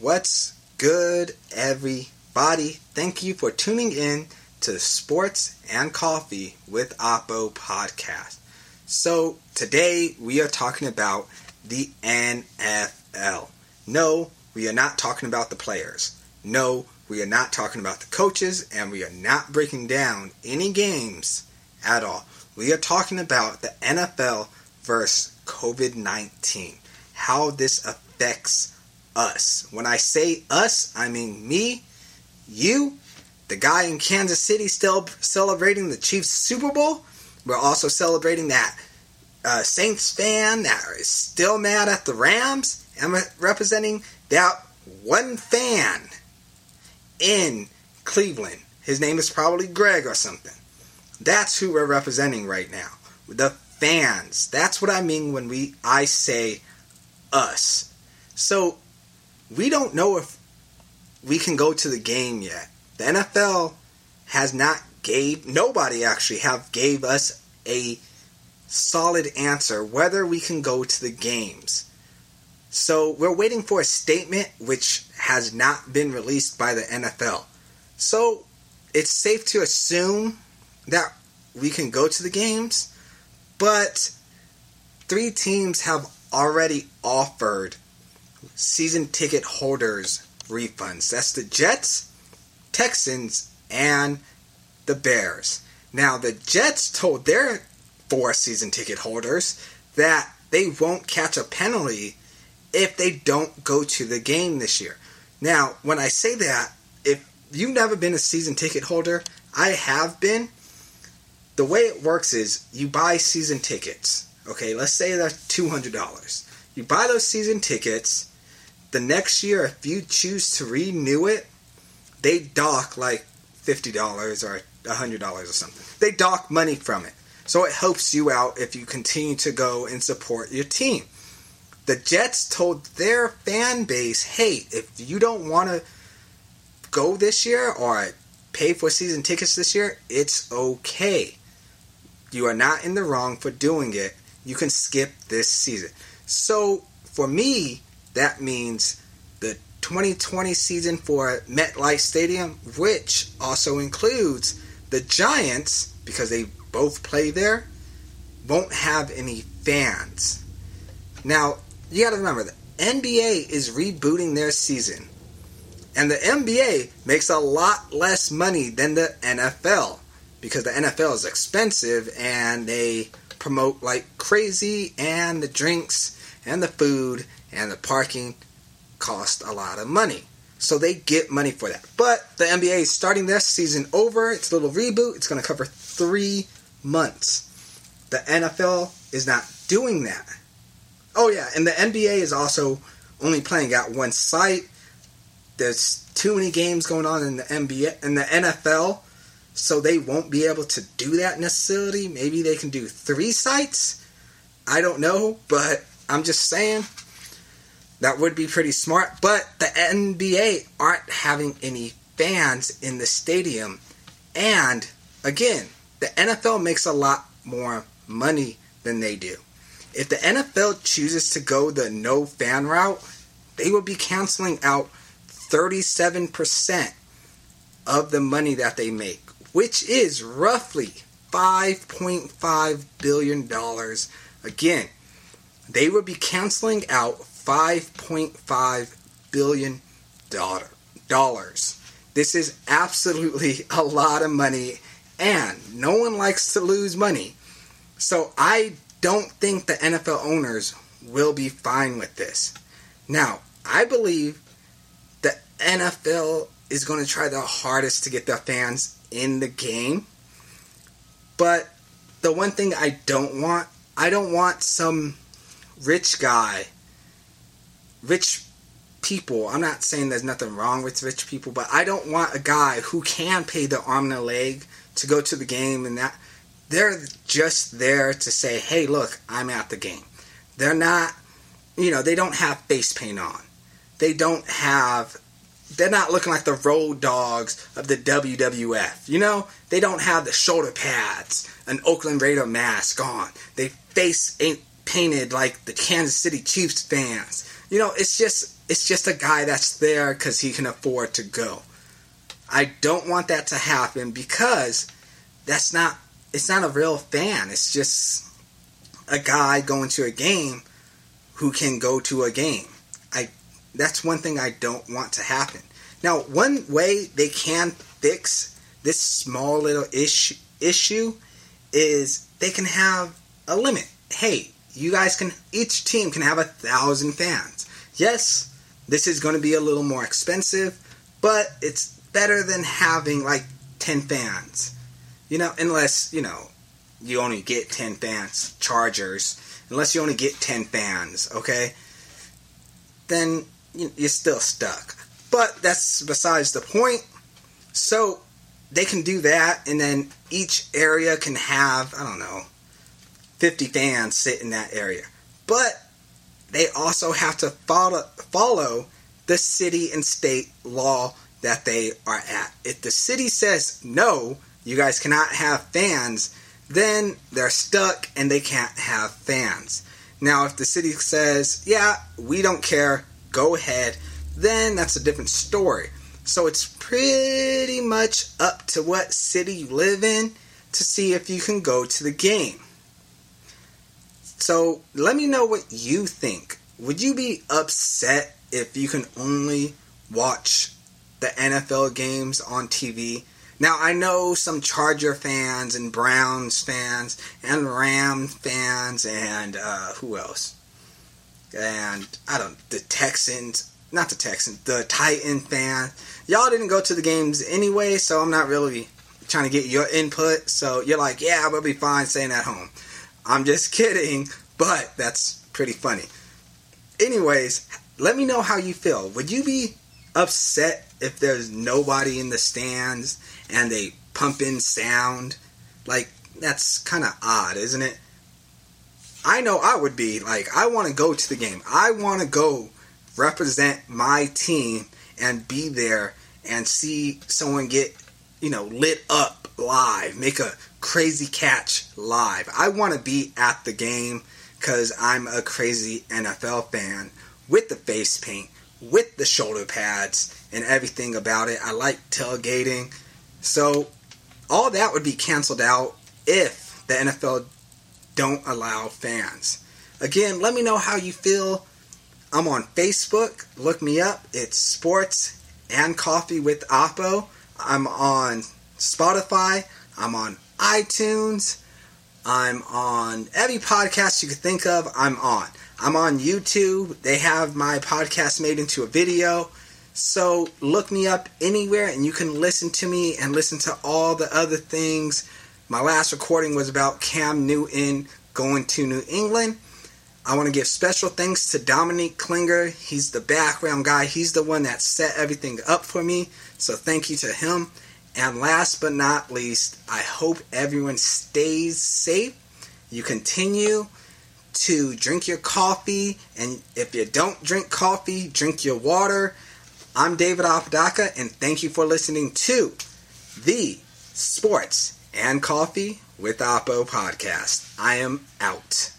What's good, everybody? Thank you for tuning in to Sports and Coffee with Oppo podcast. So, today we are talking about the NFL. No, we are not talking about the players. No, we are not talking about the coaches, and we are not breaking down any games at all. We are talking about the NFL versus COVID 19, how this affects us. When I say us, I mean me, you, the guy in Kansas City still celebrating the Chiefs Super Bowl. We're also celebrating that uh, Saints fan that is still mad at the Rams. I'm representing that one fan in Cleveland. His name is probably Greg or something. That's who we're representing right now. The fans. That's what I mean when we I say us. So we don't know if we can go to the game yet. The NFL has not gave nobody actually have gave us a solid answer whether we can go to the games. So we're waiting for a statement which has not been released by the NFL. So it's safe to assume that we can go to the games, but three teams have already offered season ticket holders refunds. That's the Jets, Texans, and the Bears. Now, the Jets told their four season ticket holders that they won't catch a penalty if they don't go to the game this year. Now, when I say that, if you've never been a season ticket holder, I have been. The way it works is you buy season tickets. Okay, let's say they're $200. You buy those season tickets. The next year, if you choose to renew it, they dock like $50 or $100 or something. They dock money from it. So it helps you out if you continue to go and support your team. The Jets told their fan base, hey, if you don't want to go this year or pay for season tickets this year, it's okay. You are not in the wrong for doing it. You can skip this season. So for me, that means the 2020 season for MetLife Stadium, which also includes the Giants, because they both play there, won't have any fans. Now, you got to remember the NBA is rebooting their season. And the NBA makes a lot less money than the NFL because the NFL is expensive and they promote like crazy and the drinks and the food and the parking cost a lot of money. So they get money for that. But the NBA is starting their season over. It's a little reboot. It's going to cover three months. The NFL is not doing that. Oh yeah, and the NBA is also only playing at one site. There's too many games going on in the NBA and the NFL, so they won't be able to do that necessarily. Maybe they can do three sites. I don't know, but I'm just saying that would be pretty smart. But the NBA aren't having any fans in the stadium, and again, the NFL makes a lot more money than they do. If the NFL chooses to go the no fan route, they will be canceling out 37% of the money that they make, which is roughly $5.5 billion. Again, they will be canceling out $5.5 billion. This is absolutely a lot of money, and no one likes to lose money. So I don't think the NFL owners will be fine with this. Now, I believe the NFL is going to try their hardest to get their fans in the game. But the one thing I don't want, I don't want some rich guy, rich people. I'm not saying there's nothing wrong with rich people, but I don't want a guy who can pay the arm and a leg to go to the game and that they're just there to say, hey, look, I'm at the game. They're not, you know, they don't have face paint on. They don't have, they're not looking like the road dogs of the WWF. You know, they don't have the shoulder pads, an Oakland Raider mask on. They face ain't painted like the Kansas City Chiefs fans. You know, it's just, it's just a guy that's there because he can afford to go. I don't want that to happen because that's not it's not a real fan. It's just a guy going to a game who can go to a game. I that's one thing I don't want to happen. Now, one way they can fix this small little issue issue is they can have a limit. Hey, you guys can each team can have a thousand fans. Yes, this is going to be a little more expensive, but it's better than having like 10 fans. You know, unless, you know, you only get 10 fans, Chargers, unless you only get 10 fans, okay? Then you're still stuck. But that's besides the point. So they can do that, and then each area can have, I don't know, 50 fans sit in that area. But they also have to follow, follow the city and state law that they are at. If the city says no, you guys cannot have fans, then they're stuck and they can't have fans. Now, if the city says, yeah, we don't care, go ahead, then that's a different story. So it's pretty much up to what city you live in to see if you can go to the game. So let me know what you think. Would you be upset if you can only watch the NFL games on TV? Now, I know some Charger fans and Browns fans and Ram fans and uh, who else? And I don't the Texans, not the Texans, the Titan fan. Y'all didn't go to the games anyway, so I'm not really trying to get your input. So you're like, yeah, we'll be fine staying at home. I'm just kidding, but that's pretty funny. Anyways, let me know how you feel. Would you be upset if there's nobody in the stands and they pump in sound. Like, that's kind of odd, isn't it? I know I would be. Like, I want to go to the game. I want to go represent my team and be there and see someone get, you know, lit up live, make a crazy catch live. I want to be at the game because I'm a crazy NFL fan with the face paint, with the shoulder pads, and everything about it. I like tailgating. So all that would be canceled out if the NFL don't allow fans. Again, let me know how you feel. I'm on Facebook. Look me up. It's Sports and Coffee with Oppo. I'm on Spotify. I'm on iTunes. I'm on every podcast you could think of. I'm on. I'm on YouTube. They have my podcast made into a video. So look me up anywhere and you can listen to me and listen to all the other things. My last recording was about Cam Newton going to New England. I want to give special thanks to Dominique Klinger. He's the background guy. He's the one that set everything up for me. So thank you to him. And last but not least, I hope everyone stays safe. You continue to drink your coffee. And if you don't drink coffee, drink your water. I'm David Apodaca, and thank you for listening to the Sports and Coffee with Oppo podcast. I am out.